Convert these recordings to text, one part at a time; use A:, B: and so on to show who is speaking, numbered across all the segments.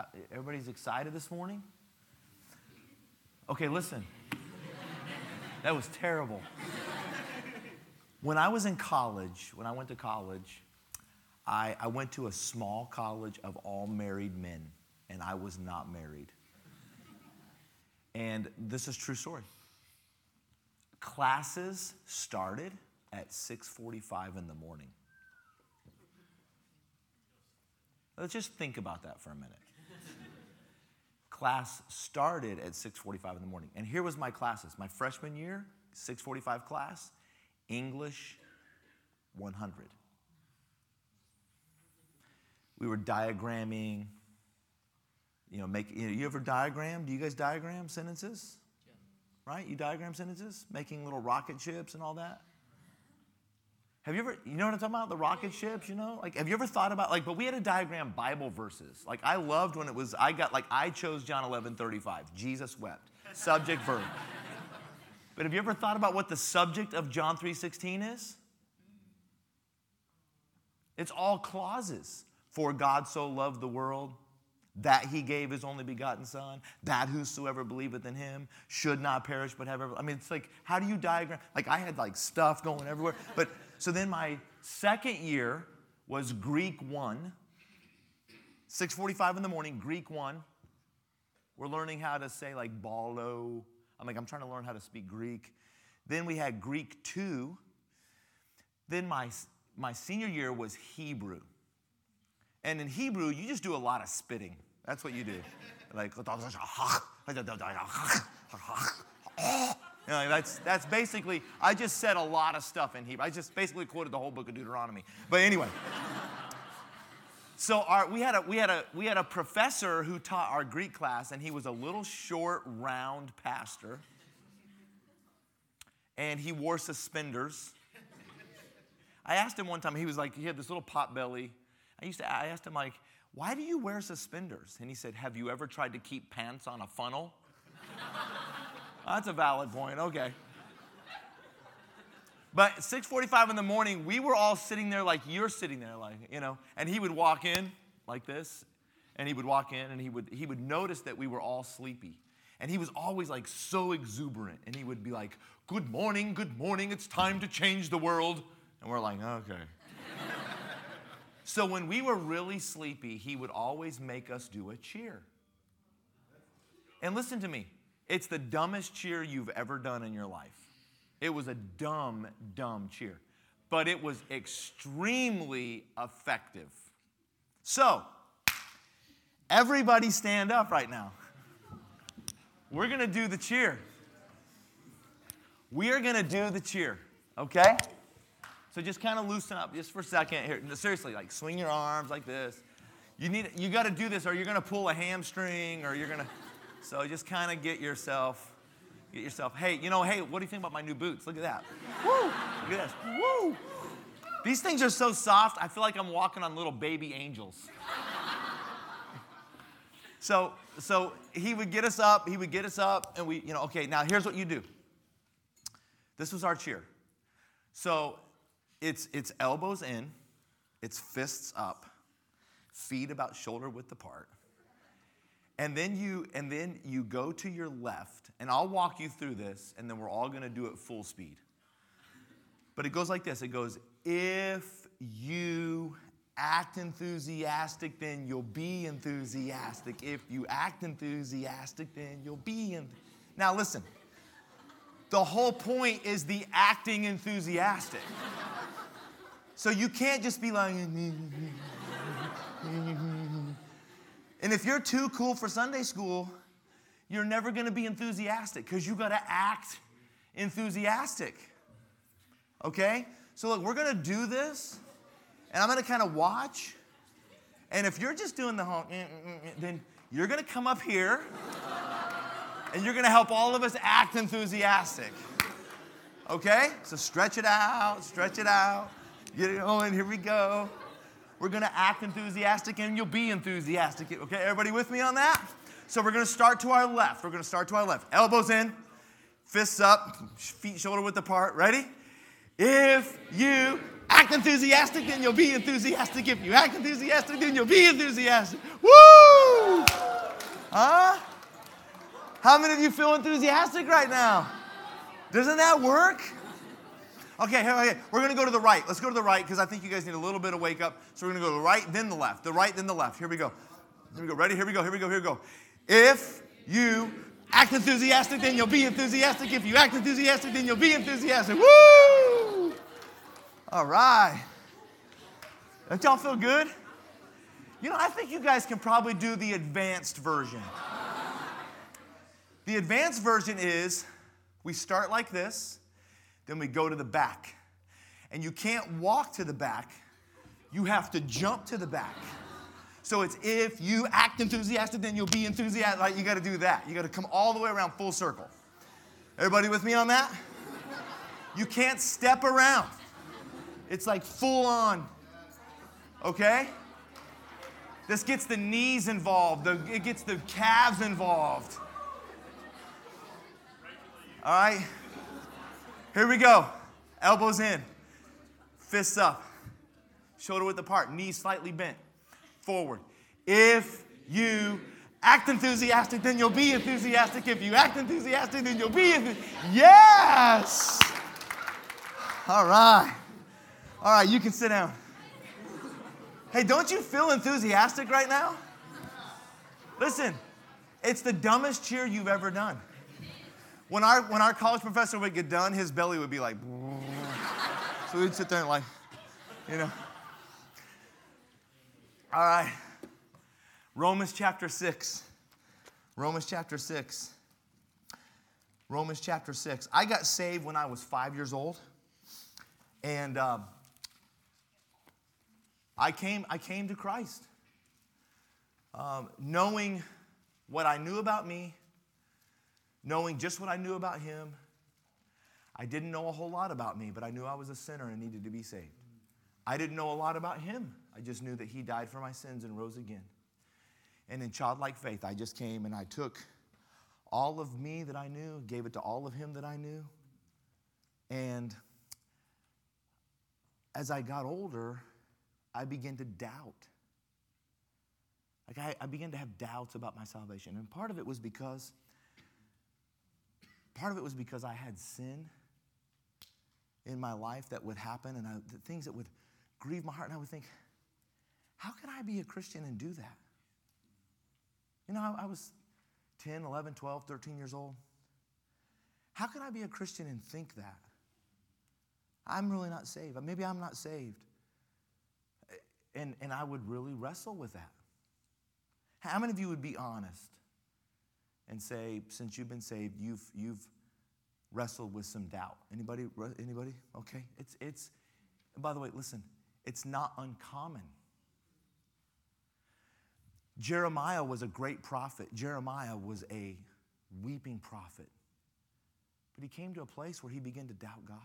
A: How, everybody's excited this morning? Okay, listen. that was terrible. When I was in college, when I went to college, I, I went to a small college of all married men, and I was not married. And this is true story. Classes started at 6:45 in the morning. Let's just think about that for a minute. Class started at 6:45 in the morning. And here was my classes. My freshman year, 6:45 class, English 100. We were diagramming, you know, make you, know, you ever diagram? Do you guys diagram sentences? Yeah. Right? You diagram sentences, making little rocket ships and all that. Have you ever, you know what I'm talking about? The rocket ships, you know? Like, have you ever thought about, like, but we had a diagram Bible verses. Like, I loved when it was, I got, like, I chose John 11 35. Jesus wept. Subject, verb. But have you ever thought about what the subject of John 3:16 is? It's all clauses. For God so loved the world that he gave his only begotten son, that whosoever believeth in him should not perish but have ever. I mean, it's like, how do you diagram? Like, I had like stuff going everywhere. But so then my second year was Greek 1, 6:45 in the morning, Greek 1. We're learning how to say like balo. I'm like, I'm trying to learn how to speak Greek. Then we had Greek 2. Then my, my senior year was Hebrew. And in Hebrew, you just do a lot of spitting. That's what you do. like, you know, that's, that's basically, I just said a lot of stuff in Hebrew. I just basically quoted the whole book of Deuteronomy. But anyway. so our, we, had a, we, had a, we had a professor who taught our Greek class, and he was a little short, round pastor. And he wore suspenders. I asked him one time, he was like, he had this little pot belly I used to I asked him like, why do you wear suspenders? And he said, Have you ever tried to keep pants on a funnel? That's a valid point. Okay. But 6:45 in the morning, we were all sitting there like you're sitting there, like you know. And he would walk in like this, and he would walk in, and he would he would notice that we were all sleepy, and he was always like so exuberant, and he would be like, "Good morning, good morning. It's time to change the world," and we're like, "Okay." So when we were really sleepy, he would always make us do a cheer. And listen to me, it's the dumbest cheer you've ever done in your life. It was a dumb, dumb cheer, but it was extremely effective. So, everybody stand up right now. We're gonna do the cheer. We are gonna do the cheer, okay? So just kind of loosen up just for a second here. seriously, like swing your arms like this. You need you got to do this or you're going to pull a hamstring or you're going to So just kind of get yourself get yourself. Hey, you know, hey, what do you think about my new boots? Look at that. Woo! Look at this. Woo! These things are so soft. I feel like I'm walking on little baby angels. so so he would get us up, he would get us up and we, you know, okay, now here's what you do. This was our cheer. So it's, it's elbows in, it's fists up, feet about shoulder width apart. And then you and then you go to your left, and I'll walk you through this, and then we're all gonna do it full speed. But it goes like this: it goes, if you act enthusiastic, then you'll be enthusiastic. If you act enthusiastic, then you'll be in. Now listen. The whole point is the acting enthusiastic. So you can't just be like, and if you're too cool for Sunday school, you're never going to be enthusiastic because you got to act enthusiastic. Okay? So look, we're going to do this, and I'm going to kind of watch. And if you're just doing the whole, eh, eh, eh, then you're going to come up here, and you're going to help all of us act enthusiastic. Okay? So stretch it out, stretch it out. Get it going. Here we go. We're going to act enthusiastic and you'll be enthusiastic. Okay, everybody with me on that? So we're going to start to our left. We're going to start to our left. Elbows in, fists up, feet shoulder width apart. Ready? If you act enthusiastic, then you'll be enthusiastic. If you act enthusiastic, then you'll be enthusiastic. Woo! Huh? How many of you feel enthusiastic right now? Doesn't that work? Okay, okay, we're gonna go to the right. Let's go to the right because I think you guys need a little bit of wake up. So we're gonna go to the right, then the left. The right, then the left. Here we go. Here we go. Ready? Here we go. Here we go. Here we go. If you act enthusiastic, then you'll be enthusiastic. If you act enthusiastic, then you'll be enthusiastic. Woo! All right. Don't y'all feel good? You know, I think you guys can probably do the advanced version. The advanced version is we start like this, then we go to the back. And you can't walk to the back, you have to jump to the back. So it's if you act enthusiastic, then you'll be enthusiastic. Like you got to do that. You got to come all the way around full circle. Everybody with me on that? You can't step around. It's like full on. Okay? This gets the knees involved, the, it gets the calves involved. All right? Here we go. Elbows in, fists up, shoulder width apart, knees slightly bent, forward. If you act enthusiastic, then you'll be enthusiastic. If you act enthusiastic, then you'll be enthusiastic. Yes! All right. All right, you can sit down. Hey, don't you feel enthusiastic right now? Listen, it's the dumbest cheer you've ever done. When our, when our college professor would get done, his belly would be like, so we'd sit there and like, you know. All right. Romans chapter 6. Romans chapter 6. Romans chapter 6. I got saved when I was five years old. And um, I, came, I came to Christ um, knowing what I knew about me knowing just what I knew about him. I didn't know a whole lot about me, but I knew I was a sinner and needed to be saved. I didn't know a lot about him. I just knew that he died for my sins and rose again. And in childlike faith, I just came and I took all of me that I knew, gave it to all of him that I knew. And as I got older, I began to doubt. Like I, I began to have doubts about my salvation. And part of it was because Part of it was because I had sin in my life that would happen and I, the things that would grieve my heart. And I would think, how can I be a Christian and do that? You know, I, I was 10, 11, 12, 13 years old. How can I be a Christian and think that? I'm really not saved. Uh, maybe I'm not saved. And, and I would really wrestle with that. How many of you would be honest? And say, since you've been saved, you've, you've wrestled with some doubt. Anybody? Anybody? Okay. It's, it's, by the way, listen, it's not uncommon. Jeremiah was a great prophet. Jeremiah was a weeping prophet. But he came to a place where he began to doubt God.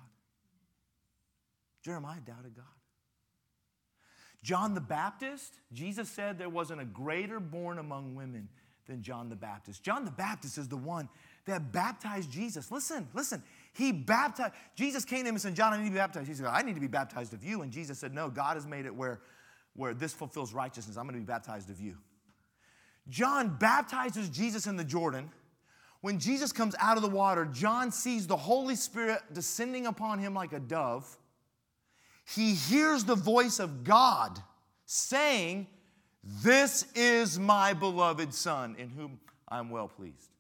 A: Jeremiah doubted God. John the Baptist, Jesus said there wasn't a greater born among women than John the Baptist. John the Baptist is the one that baptized Jesus. Listen, listen. He baptized, Jesus came to him and said, John, I need to be baptized. He said, I need to be baptized of you. And Jesus said, No, God has made it where, where this fulfills righteousness. I'm going to be baptized of you. John baptizes Jesus in the Jordan. When Jesus comes out of the water, John sees the Holy Spirit descending upon him like a dove. He hears the voice of God saying, this is my beloved Son in whom I'm well pleased.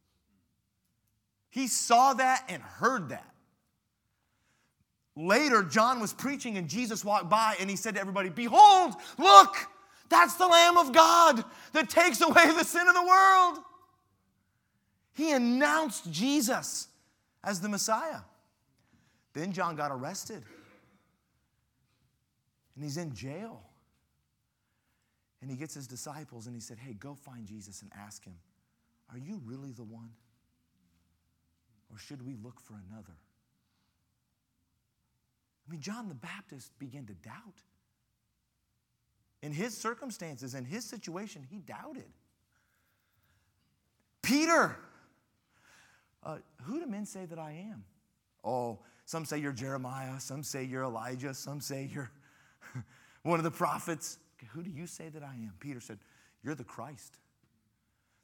A: He saw that and heard that. Later, John was preaching and Jesus walked by and he said to everybody, Behold, look, that's the Lamb of God that takes away the sin of the world. He announced Jesus as the Messiah. Then John got arrested and he's in jail. And he gets his disciples and he said, Hey, go find Jesus and ask him, Are you really the one? Or should we look for another? I mean, John the Baptist began to doubt. In his circumstances, in his situation, he doubted. Peter, uh, who do men say that I am? Oh, some say you're Jeremiah, some say you're Elijah, some say you're one of the prophets. Who do you say that I am? Peter said, You're the Christ.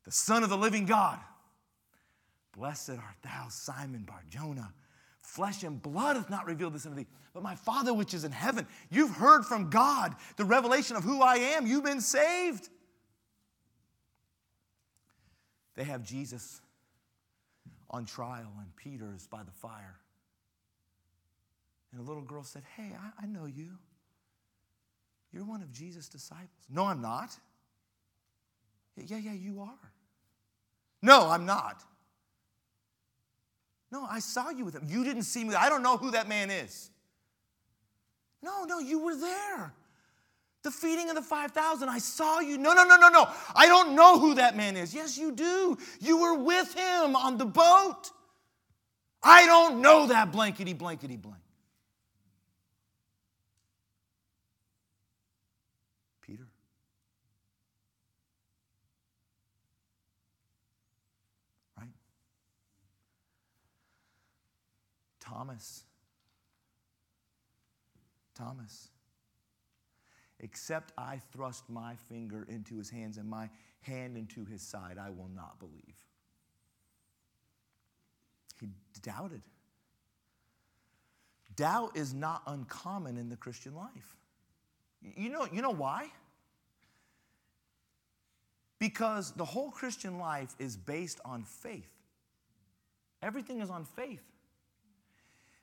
A: the Son of the living God. Blessed art thou, Simon Bar Jonah. Flesh and blood hath not revealed this unto thee, but my Father which is in heaven. You've heard from God the revelation of who I am. You've been saved. They have Jesus on trial, and Peter is by the fire. And a little girl said, Hey, I, I know you. You're one of Jesus' disciples. No, I'm not. Yeah, yeah, you are. No, I'm not. No, I saw you with him. You didn't see me. I don't know who that man is. No, no, you were there. The feeding of the 5,000, I saw you. No, no, no, no, no. I don't know who that man is. Yes, you do. You were with him on the boat. I don't know that blankety, blankety, blank. Peter. Right? Thomas. Thomas. Except I thrust my finger into his hands and my hand into his side, I will not believe. He doubted. Doubt is not uncommon in the Christian life. You know, you know why? Because the whole Christian life is based on faith. Everything is on faith.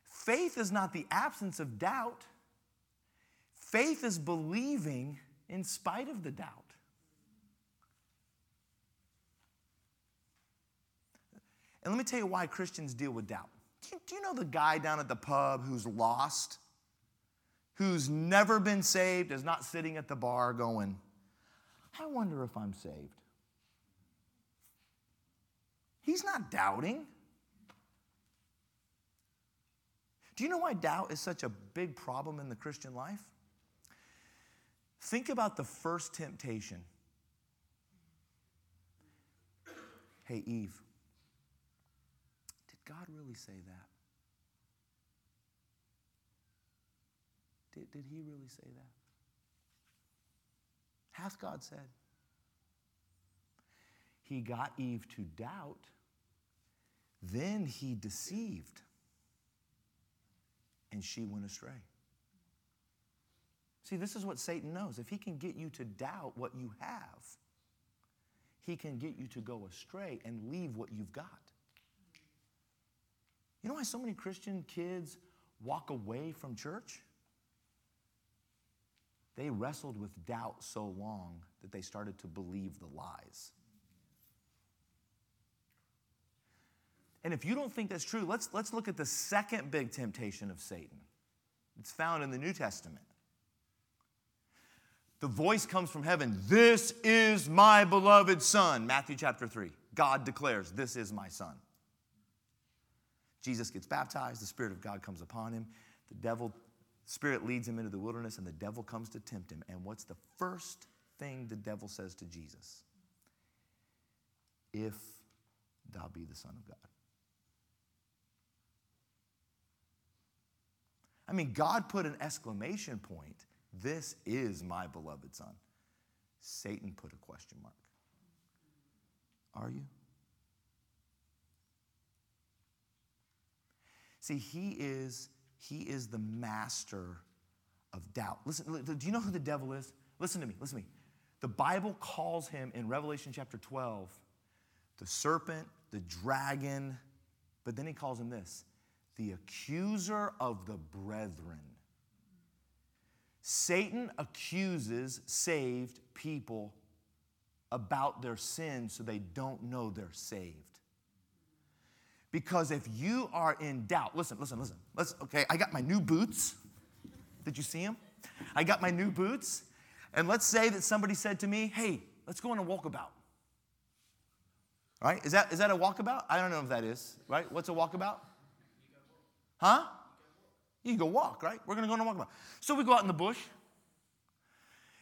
A: Faith is not the absence of doubt. Faith is believing in spite of the doubt. And let me tell you why Christians deal with doubt. Do you, do you, know the guy down at the pub who's lost, who's never been saved, is not sitting at the bar going, I wonder if I'm saved? He's not doubting. Do you know why doubt is such a big problem in the Christian life? Think about the first temptation. Hey, Eve, did God really say that? Did, did he really say that? Hath God said? He got Eve to doubt, then he deceived, and she went astray. See, this is what Satan knows. If he can get you to doubt what you have, he can get you to go astray and leave what you've got. You know why so many Christian kids walk away from church? They wrestled with doubt so long that they started to believe the lies. And if you don't think that's true, let's, let's look at the second big temptation of Satan. It's found in the New Testament. The voice comes from heaven This is my beloved Son. Matthew chapter 3. God declares, This is my Son. Jesus gets baptized, the Spirit of God comes upon him. The devil, Spirit leads him into the wilderness, and the devil comes to tempt him. And what's the first thing the devil says to Jesus? If thou be the Son of God. I mean, God put an exclamation point this is my beloved son. Satan put a question mark. Are you? See, he is he is the master of doubt. Listen, do you know who the devil is? Listen to me, listen to me. The Bible calls him in Revelation chapter 12 the serpent, the dragon, but then he calls him this the accuser of the brethren. Satan accuses saved people about their sin so they don't know they're saved. Because if you are in doubt, listen, listen, listen. Let's okay, I got my new boots. Did you see them? I got my new boots. And let's say that somebody said to me, "Hey, let's go on a walkabout." Right? Is that is that a walkabout? I don't know if that is, right? What's a walkabout? Huh? You can go walk, right? We're going to go on a walk. So we go out in the bush,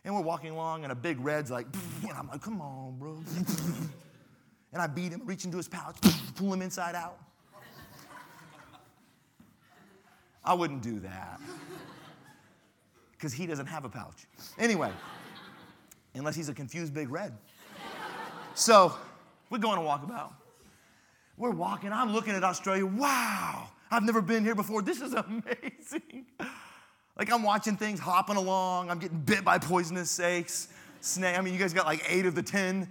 A: and we're walking along, and a big red's like, and I'm like, come on, bro. and I beat him, reach into his pouch, pull him inside out. I wouldn't do that because he doesn't have a pouch. Anyway, unless he's a confused big red. So We're going to walkabout. We're walking. I'm looking at Australia. Wow, I've never been here before. This is amazing. Like I'm watching things hopping along. I'm getting bit by poisonous snakes. Snake. I mean, you guys got like eight of the ten.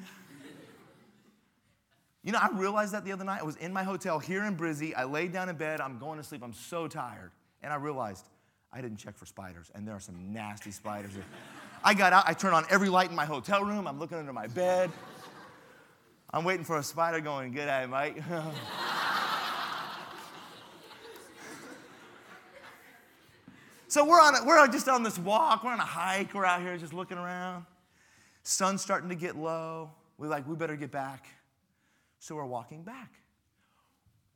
A: You know, I realized that the other night. I was in my hotel here in Brizzy. I laid down in bed. I'm going to sleep. I'm so tired. And I realized I didn't check for spiders. And there are some nasty spiders. here. I got out. I turned on every light in my hotel room. I'm looking under my bed. I'm waiting for a spider going, Good day, Mike. so we're, on we're just on this walk. We're on a hike. We're out here just looking around. Sun's starting to get low. We're like, We better get back. So we're walking back.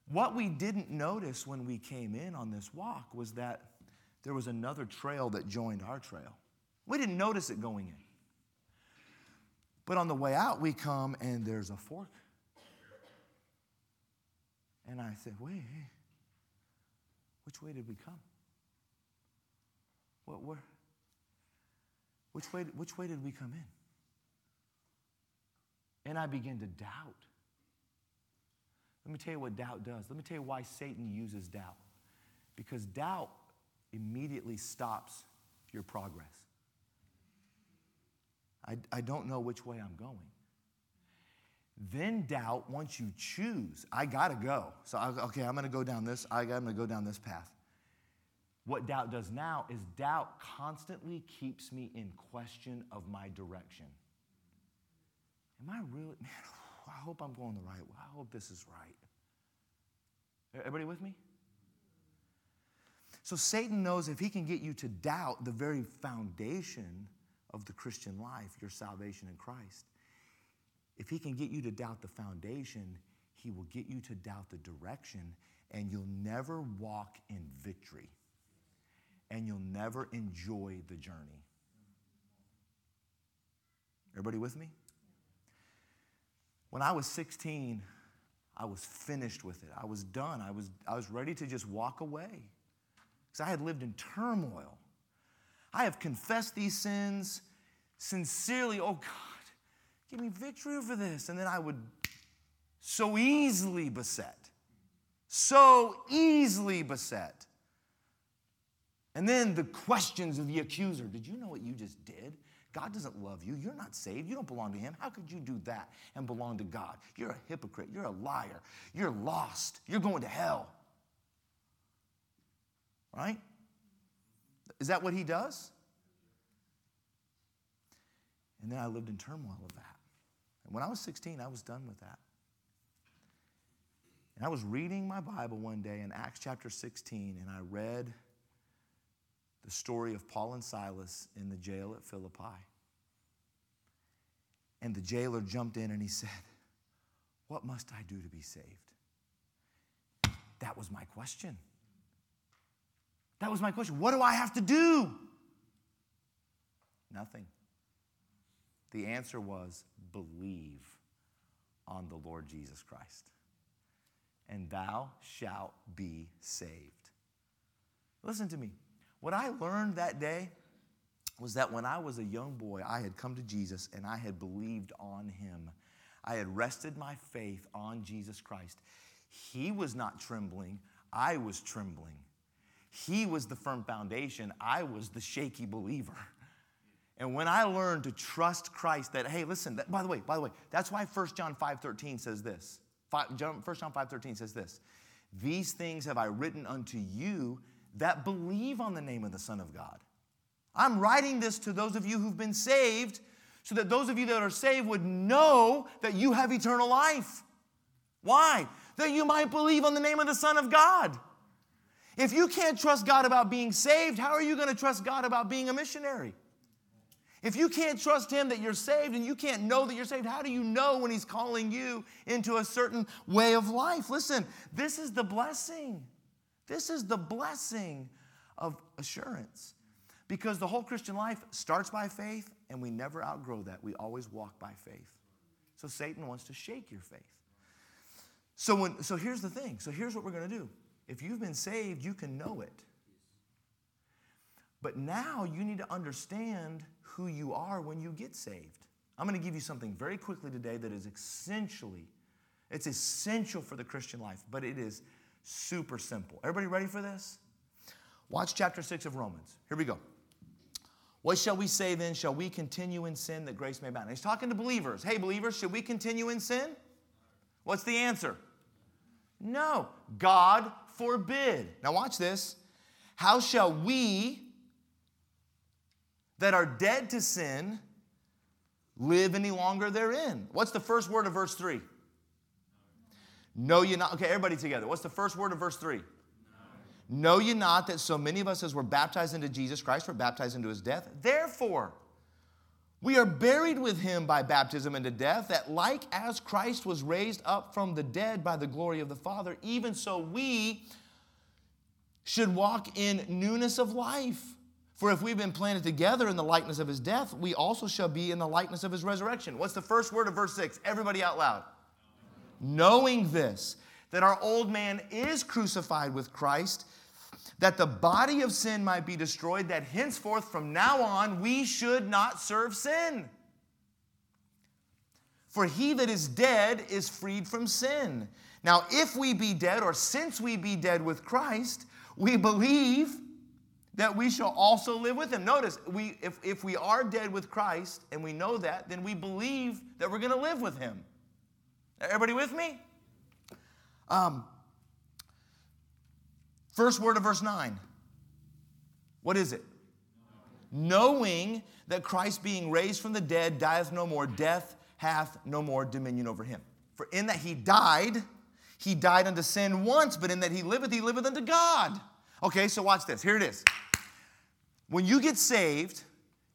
A: What we didn't notice when we came in on this walk was that there was another trail that joined our trail. We didn't notice it going in. But on the way out, we come and there's a fork. And I said, wait, which way did we come? What, where? Which way, which way did we come in? And I began to doubt. Let me tell you what doubt does. Let me tell you why Satan uses doubt. Because doubt immediately stops your progress. I, I don't know which way I'm going. Then doubt, once you choose, I gotta go. So, I, okay, I'm gonna go down this, I, I'm gonna go down this path. What doubt does now is doubt constantly keeps me in question of my direction. Am I really, man, I hope I'm going the right way. I hope this is right. Everybody with me? So Satan knows if he can get you to doubt the very foundation of the Christian life, your salvation in Christ, if he can get you to doubt the foundation, he will get you to doubt the direction, and you'll never walk in victory. And you'll never enjoy the journey. Everybody with me? When I was 16, I was finished with it. I was done. I was, I was ready to just walk away because I had lived in turmoil. I have confessed these sins sincerely. Oh God, give me victory over this. And then I would so easily beset, so easily beset. And then the questions of the accuser Did you know what you just did? God doesn't love you. You're not saved. You don't belong to Him. How could you do that and belong to God? You're a hypocrite. You're a liar. You're lost. You're going to hell. Right? Is that what He does? And then I lived in turmoil of that. And when I was 16, I was done with that. And I was reading my Bible one day in Acts chapter 16, and I read the story of Paul and Silas in the jail at Philippi. And the jailer jumped in and he said, What must I do to be saved? That was my question. That was my question. What do I have to do? Nothing. The answer was believe on the Lord Jesus Christ, and thou shalt be saved. Listen to me. What I learned that day was that when I was a young boy, I had come to Jesus and I had believed on him. I had rested my faith on Jesus Christ. He was not trembling, I was trembling. He was the firm foundation, I was the shaky believer. And when I learned to trust Christ, that, hey, listen, that, by the way, by the way, that's why 1 John 5.13 says this. 1 John 5.13 says this. These things have I written unto you that believe on the name of the Son of God. I'm writing this to those of you who've been saved so that those of you that are saved would know that you have eternal life. Why? That you might believe on the name of the Son of God. If you can't trust God about being saved, how are you going to trust God about being a missionary? If you can't trust Him that you're saved and you can't know that you're saved, how do you know when He's calling you into a certain way of life? Listen, this is the blessing. This is the blessing of assurance. Because the whole Christian life starts by faith and we never outgrow that. We always walk by faith. So Satan wants to shake your faith. So, when, so here's the thing. So here's what we're going to do. If you've been saved, you can know it. But now you need to understand who you are when you get saved. I'm going to give you something very quickly today that is essentially, it's essential for the Christian life, but it is super simple. Everybody ready for this? Watch chapter 6 of Romans. Here we go. What shall we say then? Shall we continue in sin that grace may abound? He's talking to believers. Hey, believers, should we continue in sin? What's the answer? No. God forbid. Now, watch this. How shall we that are dead to sin live any longer therein? What's the first word of verse 3? Know you not. Okay, everybody together. What's the first word of verse 3? Know ye not that so many of us as were baptized into Jesus Christ were baptized into his death? Therefore, we are buried with him by baptism into death, that like as Christ was raised up from the dead by the glory of the Father, even so we should walk in newness of life. For if we've been planted together in the likeness of his death, we also shall be in the likeness of his resurrection. What's the first word of verse 6? Everybody out loud. Knowing this, that our old man is crucified with Christ that the body of sin might be destroyed, that henceforth from now on we should not serve sin. For he that is dead is freed from sin. Now, if we be dead, or since we be dead with Christ, we believe that we shall also live with him. Notice, we, if, if we are dead with Christ and we know that, then we believe that we're going to live with him. Everybody with me? Um, First word of verse 9. What is it? Knowing that Christ being raised from the dead dieth no more, death hath no more dominion over him. For in that he died, he died unto sin once, but in that he liveth, he liveth unto God. Okay, so watch this. Here it is. When you get saved,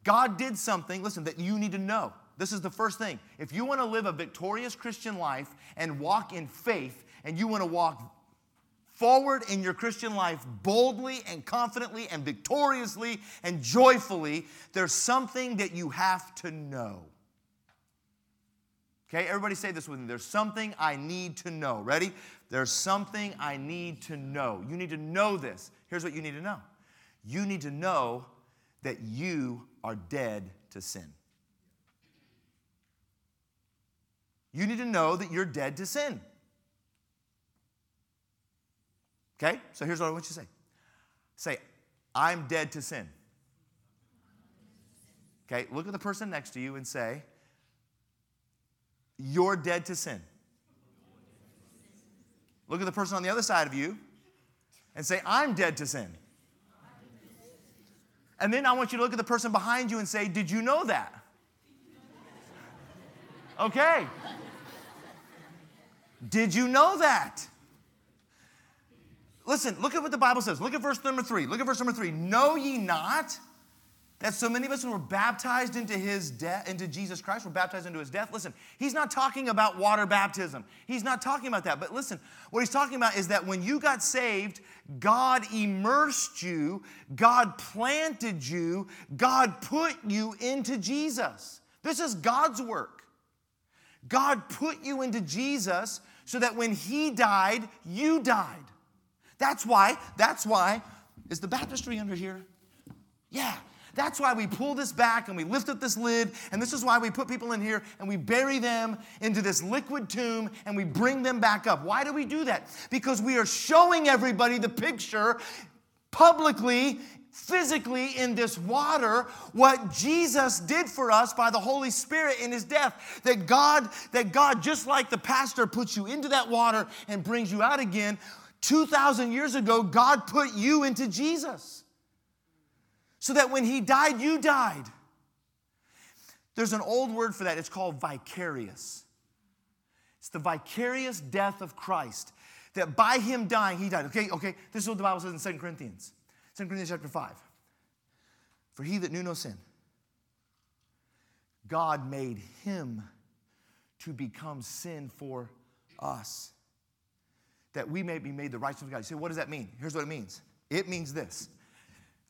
A: God did something, listen, that you need to know. This is the first thing. If you want to live a victorious Christian life and walk in faith, and you want to walk forward in your Christian life boldly and confidently and victoriously and joyfully, there's something that you have to know. Okay, everybody say this with me. There's something I need to know. Ready? There's something I need to know. You need to know this. Here's what you need to know you need to know that you are dead to sin. You need to know that you're dead to sin. Okay? So here's what I want you to say say, I'm dead to sin. Okay? Look at the person next to you and say, You're dead to sin. Look at the person on the other side of you and say, I'm dead to sin. And then I want you to look at the person behind you and say, Did you know that? Okay. Did you know that? Listen, look at what the Bible says. Look at verse number three. Look at verse number three. Know ye not that so many of us were baptized into his death, into Jesus Christ, were baptized into his death? Listen, he's not talking about water baptism. He's not talking about that. But listen, what he's talking about is that when you got saved, God immersed you, God planted you, God put you into Jesus. This is God's work. God put you into Jesus so that when he died, you died. That's why, that's why, is the baptistry under here? Yeah. That's why we pull this back and we lift up this lid, and this is why we put people in here and we bury them into this liquid tomb and we bring them back up. Why do we do that? Because we are showing everybody the picture publicly physically in this water what Jesus did for us by the Holy Spirit in his death that God that God just like the pastor puts you into that water and brings you out again 2,000 years ago, God put you into Jesus. So that when He died, you died. There's an old word for that. It's called vicarious. It's the vicarious death of Christ. That by Him dying, He died. Okay, okay, this is what the Bible says in 2 Corinthians. 2 Corinthians chapter 5. For He that knew no sin, God made Him to become sin for us that we may be made the righteousness of God. You say, what does that mean? Here's what it means it means this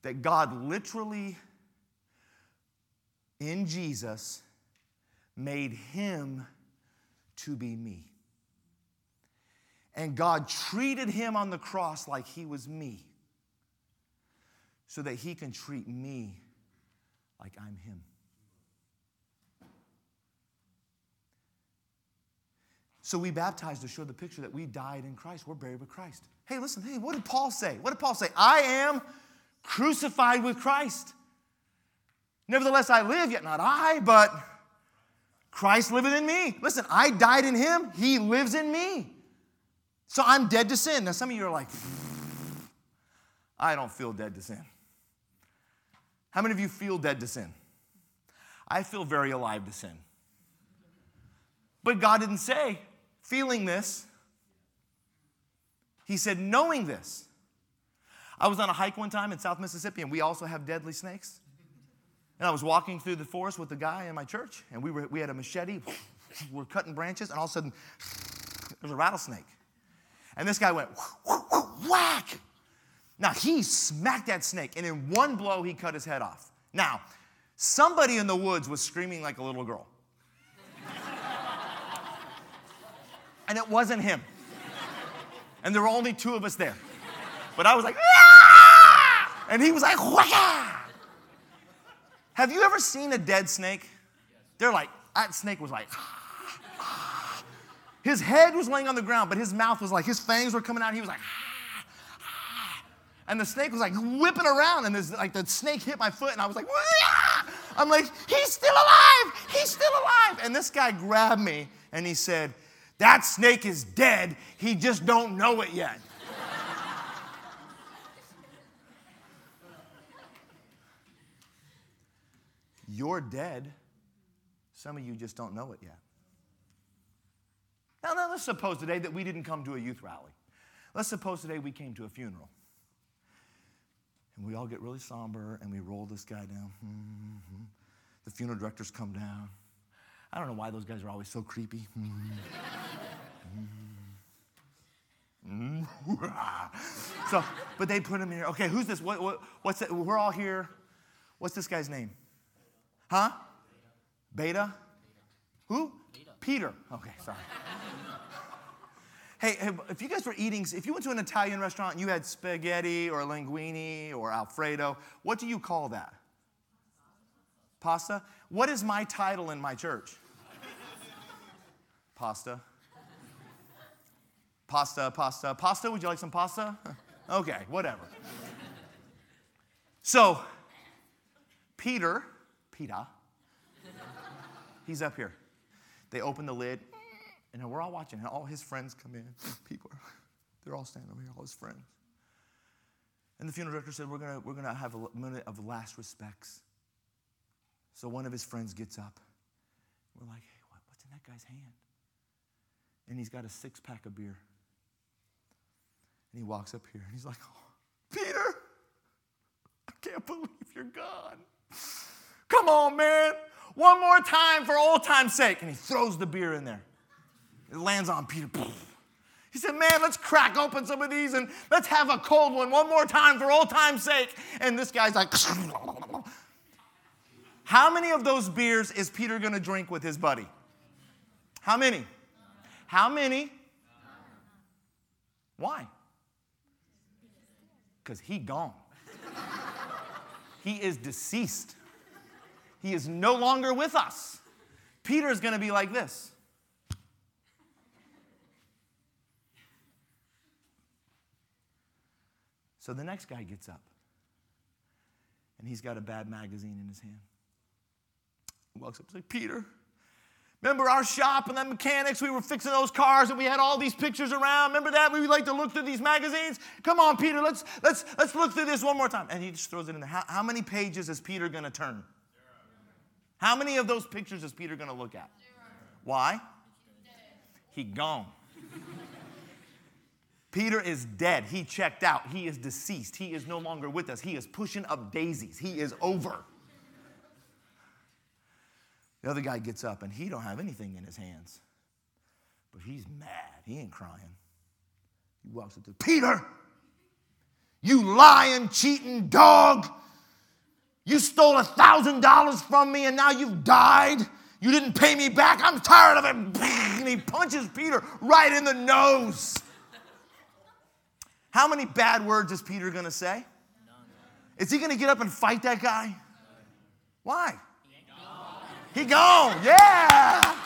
A: that God literally, in Jesus, made him to be me. And God treated him on the cross like he was me so that he can treat me like I'm him. So we baptize to show the picture that we died in Christ. We're buried with Christ. Hey, listen, hey, what did Paul say? What did Paul say? I am crucified with Christ. Nevertheless, I live, yet not I, but Christ liveth in me. Listen, I died in him, he lives in me. So I'm dead to sin. Now, some of you are like, I don't feel dead to sin. How many of you feel dead to sin? I feel very alive to sin. But God didn't say feeling this, He said knowing this. I was on a hike one time in South Mississippi, and we also have deadly snakes. And I was walking through the forest with a guy in my church, and we, were, we had a machete. we're cutting branches, and all of a sudden, there's a rattlesnake. And this guy went whack. Now, he smacked that snake, and in one blow, he cut his head off. Now, somebody in the woods was screaming like a little girl. and it wasn't him. And there were only two of us there. But I was like, Aah! and he was like, Wah! Have you ever seen a dead snake? They're like, that snake was like, ah! his head was laying on the ground, but his mouth was like, his fangs were coming out. and He was like, ah! And the snake was like whipping around, and this, like the snake hit my foot, and I was like, Wah! I'm like, he's still alive, he's still alive. And this guy grabbed me and he said, That snake is dead, he just don't know it yet. You're dead. Some of you just don't know it yet. Now, now, let's suppose today that we didn't come to a youth rally. Let's suppose today we came to a funeral. And we all get really somber and we roll this guy down. Mm-hmm. The funeral directors come down. I don't know why those guys are always so creepy. Mm-hmm. so, but they put him in here. Okay, who's this? What, what, what's it? We're all here. What's this guy's name? Huh? Beta? Who? Beta. Peter. Okay, sorry. Hey, if you guys were eating, if you went to an Italian restaurant and you had spaghetti or linguine or Alfredo, what do you call that? Pasta? What is my title in my church? Pasta. Pasta, pasta, pasta. Would you like some pasta? Okay, whatever. So, Peter Peter. He's up here. They open the lid, and we're all watching, and all his friends come in. People are, they're all standing over here, all his friends. And the funeral director said, We're gonna, we're gonna have a minute of last respects. So one of his friends gets up. We're like, Hey, what, what's in that guy's hand? And he's got a six pack of beer. And he walks up here, and he's like, Oh, Peter, I can't believe you're gone. Come on, man. One more time for old time's sake. And he throws the beer in there. It lands on Peter. He said, Man, let's crack open some of these and let's have a cold one one more time for old time's sake. And this guy's like, How many of those beers is Peter to drink with his buddy? How many? How many? Why? Because he gone. he is deceased. He is no longer with us. Peter is to be like this. So the next guy gets up, and he's got a bad magazine in his hand. He walks up and says, Peter, remember our shop and the mechanics? We were fixing those cars and we had all these pictures around. Remember that? We like to look through these magazines. Come on, Peter, let's, let's, let's look through this one more time. And he just throws it in there. How, how many pages is Peter going to turn? How many of those pictures is Peter going to look at? Why? He gone. Peter is dead. He checked out. He is deceased. He is no longer with us. He is pushing up daisies. He is over. The other guy gets up and he don't have anything in his hands. But he's mad. He ain't crying. He walks up to Peter, you lying, cheating dog. You stole a thousand dollars from me and now you've died. You didn't pay me back. I'm tired of it. And he punches Peter right in the nose. How many bad words is Peter going to say? None. Is he going to get up and fight that guy? Why? He gone. Yeah.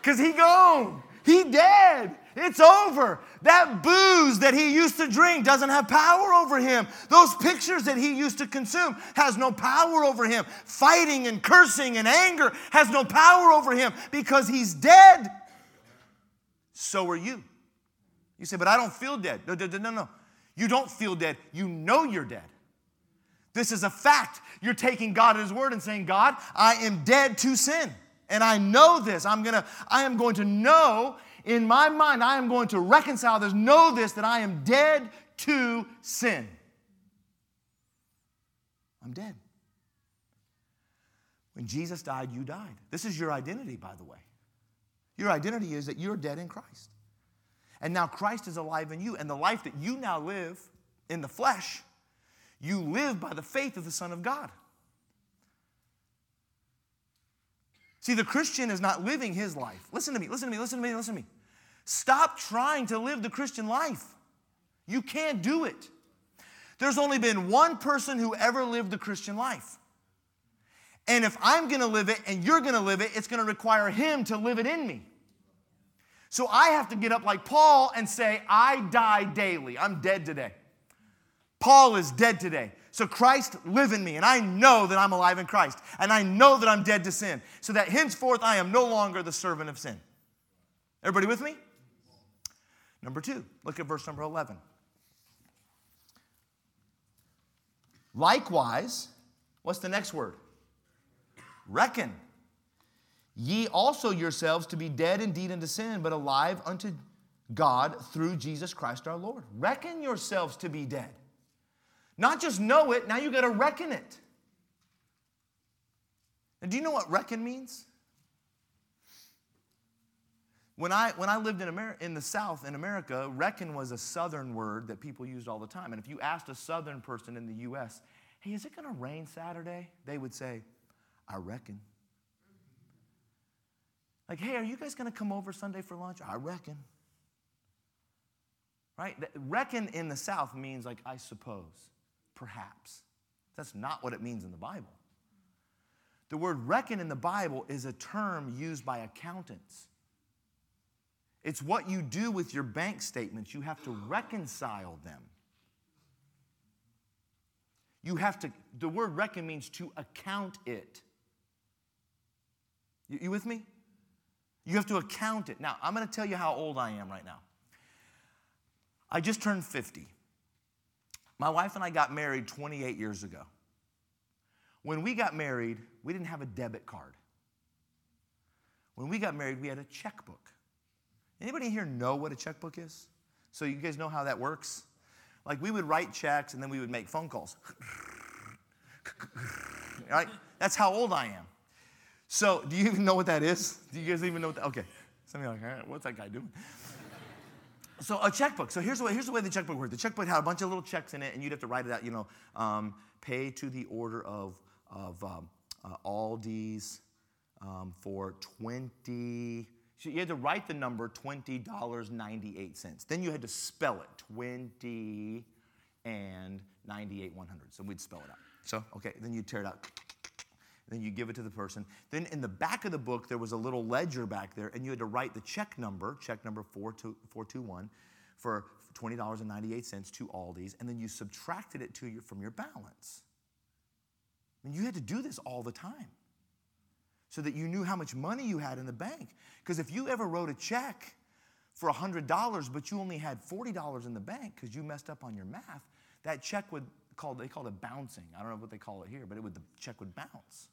A: Because he gone. He dead. It's over. That booze that he used to drink doesn't have power over him. Those pictures that he used to consume has no power over him. Fighting and cursing and anger has no power over him because he's dead. So are you. You say, but I don't feel dead. No, no, no, no. You don't feel dead. You know you're dead. This is a fact. You're taking God at His word and saying, God, I am dead to sin. And I know this. I'm gonna, I am going to know in my mind, I am going to reconcile this, know this, that I am dead to sin. I'm dead. When Jesus died, you died. This is your identity, by the way. Your identity is that you're dead in Christ. And now Christ is alive in you, and the life that you now live in the flesh, you live by the faith of the Son of God. See, the Christian is not living his life. Listen to me, listen to me, listen to me, listen to me. Stop trying to live the Christian life. You can't do it. There's only been one person who ever lived the Christian life. And if I'm gonna live it and you're gonna live it, it's gonna require him to live it in me. So I have to get up like Paul and say, I die daily. I'm dead today. Paul is dead today. So Christ live in me, and I know that I'm alive in Christ, and I know that I'm dead to sin, so that henceforth I am no longer the servant of sin. Everybody with me? Number two, look at verse number 11. Likewise, what's the next word? Reckon. Ye also yourselves to be dead indeed unto sin, but alive unto God through Jesus Christ our Lord. Reckon yourselves to be dead. Not just know it, now you got to reckon it. And do you know what reckon means? When I, when I lived in, America, in the South in America, reckon was a Southern word that people used all the time. And if you asked a Southern person in the U.S., hey, is it going to rain Saturday? They would say, I reckon. Like, hey, are you guys going to come over Sunday for lunch? I reckon. Right? Reckon in the South means like, I suppose. Perhaps. That's not what it means in the Bible. The word reckon in the Bible is a term used by accountants. It's what you do with your bank statements. You have to reconcile them. You have to, the word reckon means to account it. You, you with me? You have to account it. Now, I'm going to tell you how old I am right now. I just turned 50. My wife and I got married 28 years ago. When we got married, we didn't have a debit card. When we got married, we had a checkbook. Anybody here know what a checkbook is? So you guys know how that works? Like we would write checks and then we would make phone calls. right? That's how old I am. So do you even know what that is? Do you guys even know what that? Okay. Some of you are like, what's that guy doing? So a checkbook. So here's the way, here's the way the checkbook worked. The checkbook had a bunch of little checks in it, and you'd have to write it out. You know, um, pay to the order of of um, uh, Aldi's um, for twenty. So you had to write the number twenty dollars ninety eight cents. Then you had to spell it twenty and ninety eight one hundred. So we'd spell it out. So okay, then you tear it out then you give it to the person. Then in the back of the book, there was a little ledger back there, and you had to write the check number, check number 421, for $20.98 to Aldi's, and then you subtracted it to your, from your balance. I mean, you had to do this all the time so that you knew how much money you had in the bank. Because if you ever wrote a check for $100, but you only had $40 in the bank because you messed up on your math, that check would call they called it bouncing. I don't know what they call it here, but it would the check would bounce.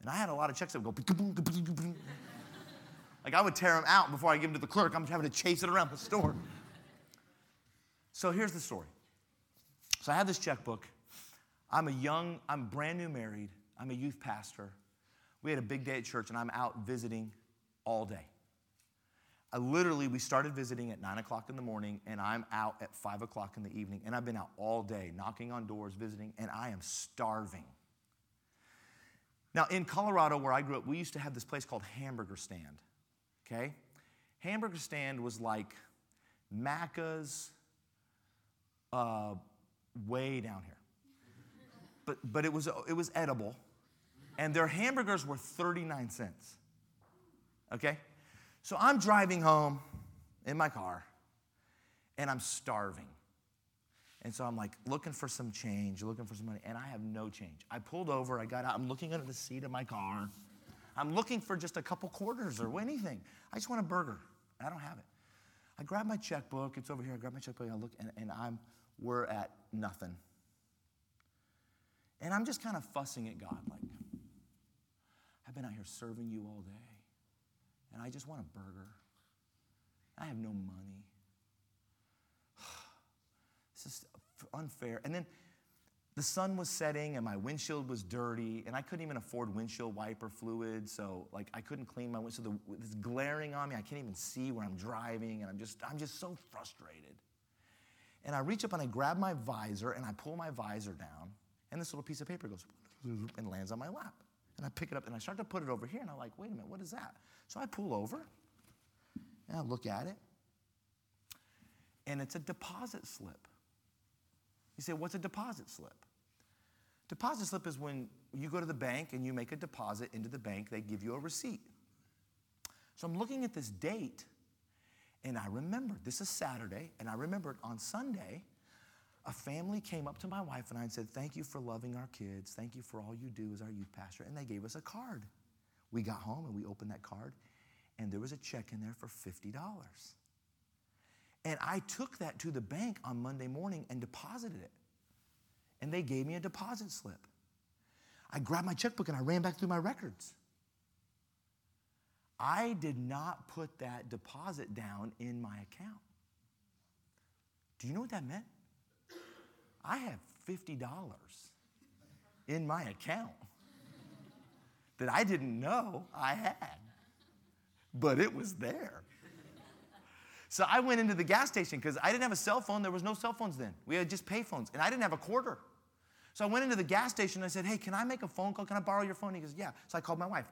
A: And I had a lot of checks that would go, like I would tear them out before I give them to the clerk. I'm having to chase it around the store. So here's the story. So I have this checkbook. I'm a young, I'm brand new married. I'm a youth pastor. We had a big day at church, and I'm out visiting all day. I literally, we started visiting at nine o'clock in the morning, and I'm out at five o'clock in the evening. And I've been out all day, knocking on doors, visiting, and I am starving. Now, in Colorado, where I grew up, we used to have this place called Hamburger Stand. Okay? Hamburger Stand was like Macca's uh, way down here. But, but it, was, it was edible, and their hamburgers were 39 cents. Okay? So I'm driving home in my car and I'm starving. And so I'm like looking for some change, looking for some money, and I have no change. I pulled over, I got out, I'm looking under the seat of my car. I'm looking for just a couple quarters or anything. I just want a burger. I don't have it. I grab my checkbook, it's over here. I grab my checkbook, and I look, and, and I'm, we're at nothing. And I'm just kind of fussing at God, like, I've been out here serving you all day, and I just want a burger. I have no money. This is unfair. And then the sun was setting and my windshield was dirty and I couldn't even afford windshield wiper fluid. So like I couldn't clean my windshield. So it's glaring on me. I can't even see where I'm driving and I'm just, I'm just so frustrated. And I reach up and I grab my visor and I pull my visor down and this little piece of paper goes and lands on my lap. And I pick it up and I start to put it over here and I'm like, wait a minute, what is that? So I pull over and I look at it and it's a deposit slip. You say, what's a deposit slip? Deposit slip is when you go to the bank and you make a deposit into the bank, they give you a receipt. So I'm looking at this date and I remembered this is Saturday, and I remembered on Sunday, a family came up to my wife and I and said, Thank you for loving our kids. Thank you for all you do as our youth pastor. And they gave us a card. We got home and we opened that card, and there was a check in there for $50. And I took that to the bank on Monday morning and deposited it. And they gave me a deposit slip. I grabbed my checkbook and I ran back through my records. I did not put that deposit down in my account. Do you know what that meant? I have $50 in my account that I didn't know I had, but it was there. So I went into the gas station because I didn't have a cell phone. There was no cell phones then. We had just pay phones, and I didn't have a quarter. So I went into the gas station and I said, Hey, can I make a phone call? Can I borrow your phone? He goes, Yeah. So I called my wife.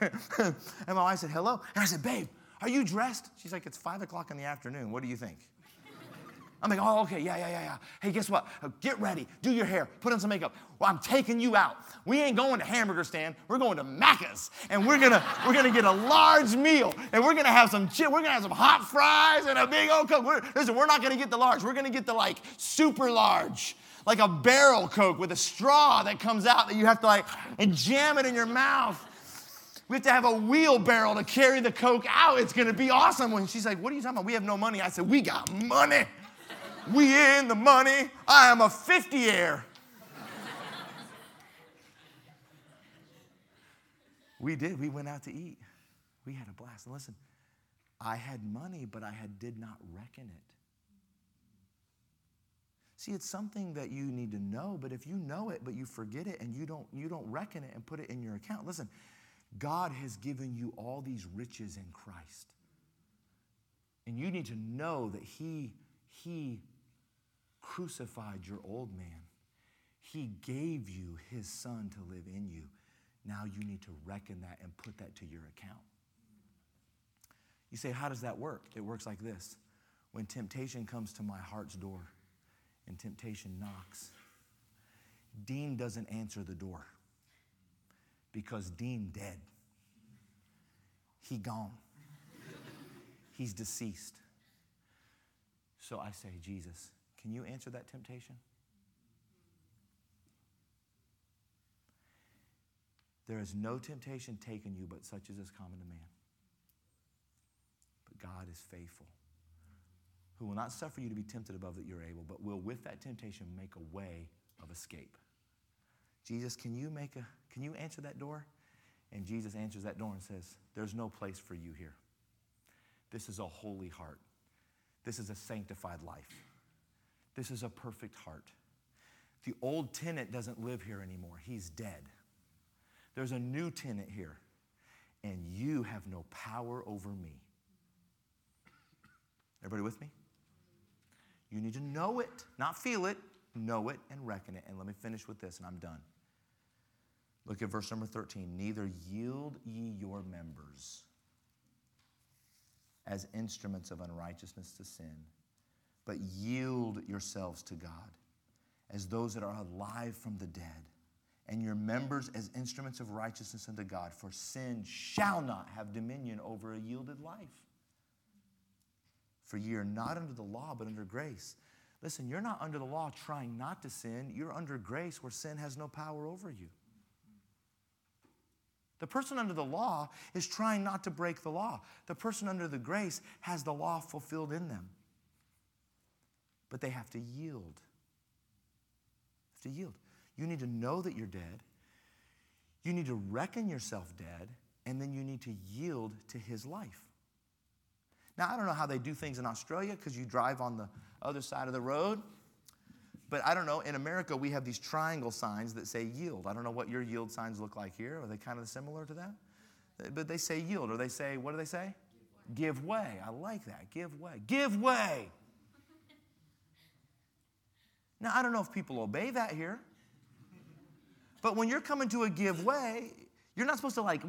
A: and my wife said, Hello. And I said, Babe, are you dressed? She's like, It's five o'clock in the afternoon. What do you think? I'm like, oh, okay, yeah, yeah, yeah, yeah. Hey, guess what? Uh, get ready, do your hair, put on some makeup. Well, I'm taking you out. We ain't going to hamburger stand. We're going to Macca's, and we're gonna we're gonna get a large meal, and we're gonna have some chip. We're gonna have some hot fries and a big old coke. We're, listen, we're not gonna get the large. We're gonna get the like super large, like a barrel coke with a straw that comes out that you have to like and jam it in your mouth. We have to have a wheelbarrow to carry the coke out. It's gonna be awesome. When she's like, "What are you talking about? We have no money." I said, "We got money." We in the money. I am a 50 air. we did. We went out to eat. We had a blast. And listen, I had money, but I had, did not reckon it. See, it's something that you need to know, but if you know it, but you forget it and you don't, you don't reckon it and put it in your account, listen, God has given you all these riches in Christ. And you need to know that He, He crucified your old man. He gave you his son to live in you. Now you need to reckon that and put that to your account. You say, How does that work? It works like this when temptation comes to my heart's door and temptation knocks, Dean doesn't answer the door because Dean dead. He gone. He's deceased. So I say, Jesus, can you answer that temptation? There is no temptation taken you but such as is common to man. But God is faithful, who will not suffer you to be tempted above that you're able, but will with that temptation make a way of escape. Jesus, can you make a can you answer that door? And Jesus answers that door and says, There's no place for you here. This is a holy heart. This is a sanctified life. This is a perfect heart. The old tenant doesn't live here anymore, he's dead. There's a new tenant here, and you have no power over me. Everybody with me? You need to know it, not feel it, know it and reckon it. And let me finish with this, and I'm done. Look at verse number 13. Neither yield ye your members as instruments of unrighteousness to sin but yield yourselves to God as those that are alive from the dead, and your members as instruments of righteousness unto God, for sin shall not have dominion over a yielded life. For ye are not under the law, but under grace. Listen, you're not under the law trying not to sin. You're under grace where sin has no power over you. The person under the law is trying not to break the law. The person under the grace has the law fulfilled in them. But they have to yield. Have to yield. You need to know that you're dead. You need to reckon yourself dead, and then you need to yield to his life. Now, I don't know how they do things in Australia because you drive on the other side of the road. But I don't know, in America, we have these triangle signs that say yield. I don't know what your yield signs look like here. Are they kind of similar to that? But they say yield, or they say, what do they say? Give way. Give way. I like that. Give way. Give way. Now, I don't know if people obey that here. But when you're coming to a give way, you're not supposed to like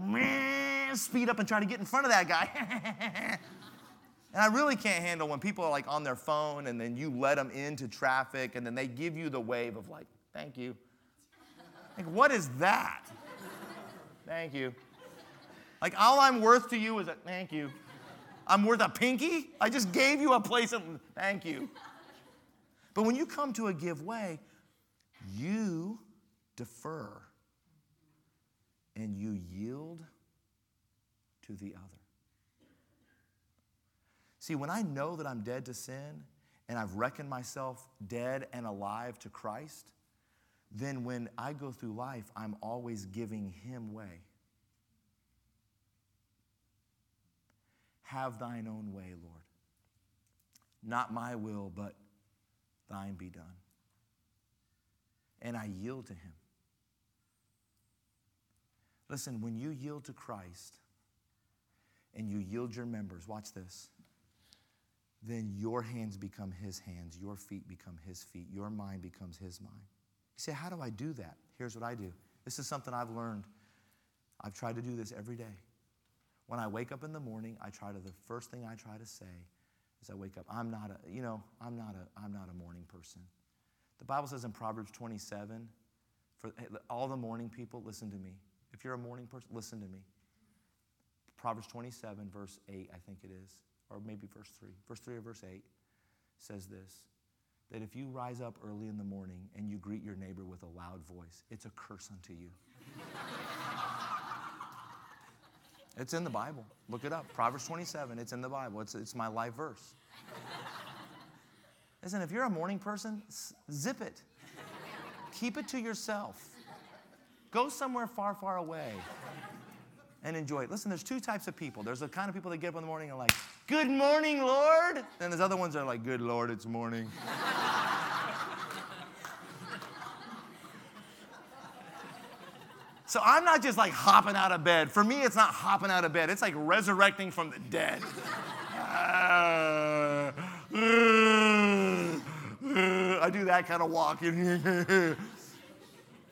A: speed up and try to get in front of that guy. And I really can't handle when people are like on their phone and then you let them into traffic and then they give you the wave of like, thank you. Like, what is that? thank you. Like, all I'm worth to you is a thank you. I'm worth a pinky? I just gave you a place of thank you. But when you come to a give way, you defer and you yield to the other. See, when I know that I'm dead to sin and I've reckoned myself dead and alive to Christ, then when I go through life, I'm always giving Him way. Have thine own way, Lord. Not my will, but thine be done. And I yield to Him. Listen, when you yield to Christ and you yield your members, watch this then your hands become his hands, your feet become his feet, your mind becomes his mind. You say, How do I do that? Here's what I do. This is something I've learned. I've tried to do this every day. When I wake up in the morning, I try to, the first thing I try to say is I wake up. I'm not a, you know, I'm not a, I'm not a morning person. The Bible says in Proverbs 27, for all the morning people, listen to me. If you're a morning person, listen to me. Proverbs 27, verse 8, I think it is or maybe verse 3. Verse 3 or verse 8 says this that if you rise up early in the morning and you greet your neighbor with a loud voice, it's a curse unto you. It's in the Bible. Look it up. Proverbs 27, it's in the Bible. It's, it's my life verse. Listen, if you're a morning person, zip it. Keep it to yourself. Go somewhere far, far away and enjoy it. Listen, there's two types of people. There's the kind of people that get up in the morning and like, Good morning, Lord. And there's other ones that are like, Good Lord, it's morning. So I'm not just like hopping out of bed. For me, it's not hopping out of bed, it's like resurrecting from the dead. I do that kind of walking.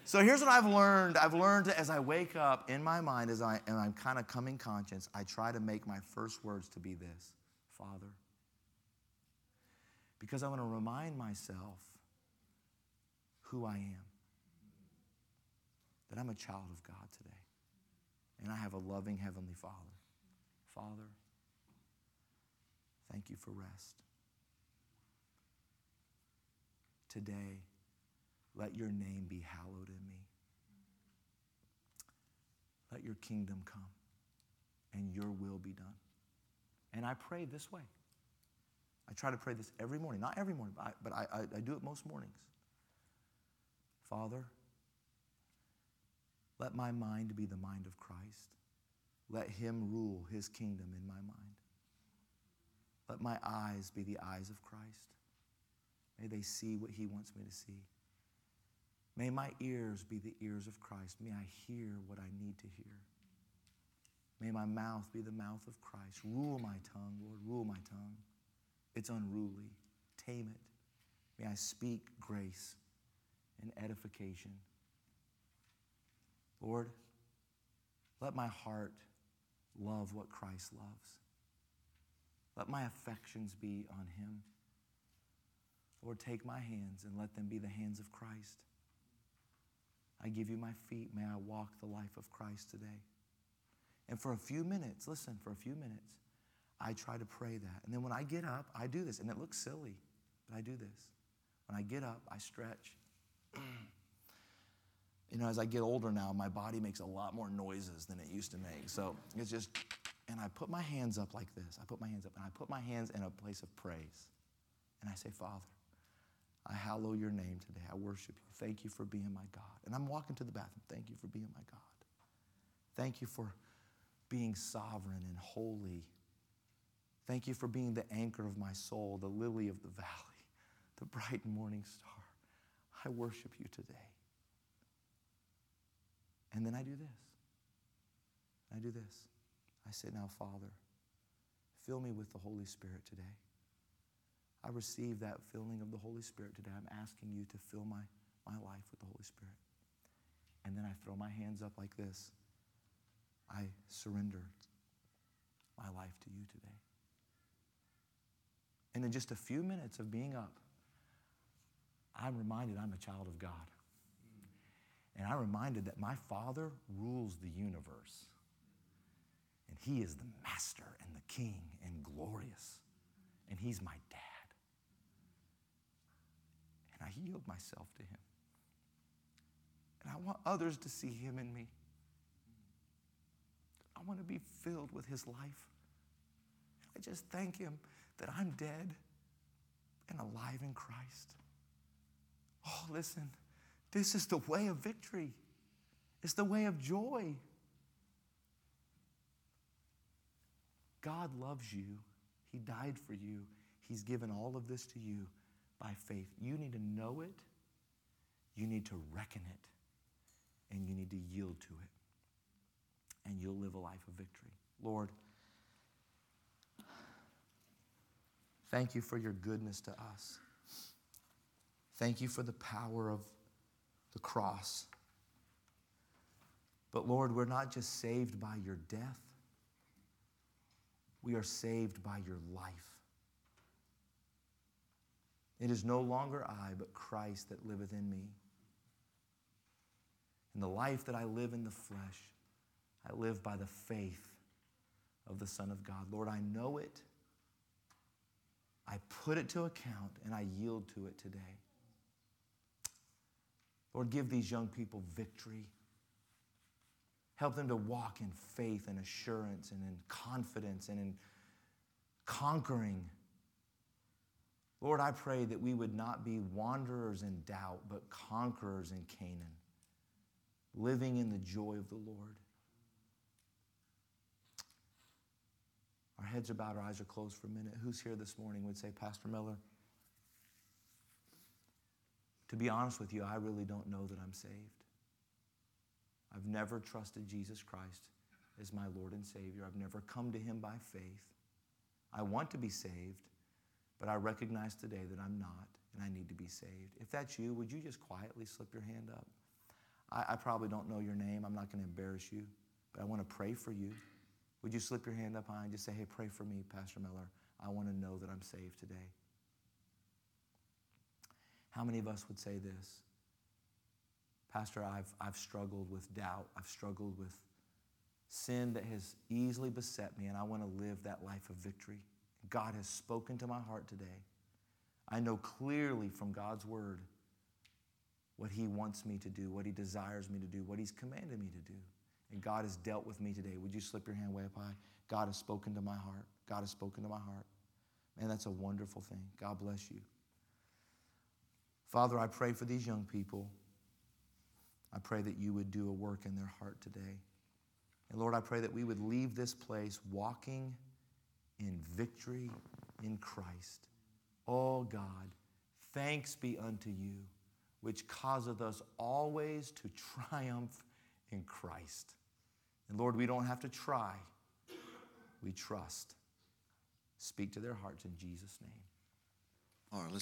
A: So here's what I've learned. I've learned as I wake up in my mind, as I, and I'm kind of coming conscious, I try to make my first words to be this Father. Because I want to remind myself who I am. That I'm a child of God today. And I have a loving Heavenly Father. Father, thank you for rest. Today, let your name be hallowed in me. Let your kingdom come and your will be done. And I pray this way. I try to pray this every morning. Not every morning, but I, but I, I, I do it most mornings. Father, let my mind be the mind of Christ. Let him rule his kingdom in my mind. Let my eyes be the eyes of Christ. May they see what he wants me to see. May my ears be the ears of Christ. May I hear what I need to hear. May my mouth be the mouth of Christ. Rule my tongue, Lord. Rule my tongue. It's unruly. Tame it. May I speak grace and edification. Lord, let my heart love what Christ loves. Let my affections be on him. Lord, take my hands and let them be the hands of Christ. I give you my feet. May I walk the life of Christ today. And for a few minutes, listen, for a few minutes, I try to pray that. And then when I get up, I do this. And it looks silly, but I do this. When I get up, I stretch. you know, as I get older now, my body makes a lot more noises than it used to make. So it's just, and I put my hands up like this. I put my hands up, and I put my hands in a place of praise. And I say, Father, I hallow your name today. I worship you. Thank you for being my God. And I'm walking to the bathroom. Thank you for being my God. Thank you for being sovereign and holy. Thank you for being the anchor of my soul, the lily of the valley, the bright morning star. I worship you today. And then I do this. I do this. I say, Now, Father, fill me with the Holy Spirit today. I receive that filling of the Holy Spirit today. I'm asking you to fill my, my life with the Holy Spirit. And then I throw my hands up like this. I surrender my life to you today. And in just a few minutes of being up, I'm reminded I'm a child of God. And I'm reminded that my Father rules the universe. And He is the master and the king and glorious. And He's my dad. And I yield myself to Him. And I want others to see Him in me. I want to be filled with His life. I just thank Him that I'm dead and alive in Christ. Oh, listen, this is the way of victory, it's the way of joy. God loves you, He died for you, He's given all of this to you by faith. You need to know it, you need to reckon it, and you need to yield to it. And you'll live a life of victory. Lord, thank you for your goodness to us. Thank you for the power of the cross. But Lord, we're not just saved by your death, we are saved by your life. It is no longer I, but Christ that liveth in me. In the life that I live in the flesh, I live by the faith of the Son of God. Lord, I know it. I put it to account and I yield to it today. Lord, give these young people victory. Help them to walk in faith and assurance and in confidence and in conquering Lord, I pray that we would not be wanderers in doubt, but conquerors in Canaan, living in the joy of the Lord. Our heads are bowed, our eyes are closed for a minute. Who's here this morning would say, Pastor Miller, to be honest with you, I really don't know that I'm saved. I've never trusted Jesus Christ as my Lord and Savior. I've never come to Him by faith. I want to be saved. But I recognize today that I'm not and I need to be saved. If that's you, would you just quietly slip your hand up? I, I probably don't know your name. I'm not going to embarrass you, but I want to pray for you. Would you slip your hand up high and just say, hey, pray for me, Pastor Miller? I want to know that I'm saved today. How many of us would say this? Pastor, I've, I've struggled with doubt. I've struggled with sin that has easily beset me, and I want to live that life of victory. God has spoken to my heart today. I know clearly from God's word what He wants me to do, what He desires me to do, what He's commanded me to do. And God has dealt with me today. Would you slip your hand way up high? God has spoken to my heart. God has spoken to my heart. Man, that's a wonderful thing. God bless you. Father, I pray for these young people. I pray that you would do a work in their heart today. And Lord, I pray that we would leave this place walking in victory in Christ. Oh God, thanks be unto you, which causeth us always to triumph in Christ. And Lord, we don't have to try, we trust. Speak to their hearts in Jesus' name.
B: All right, let's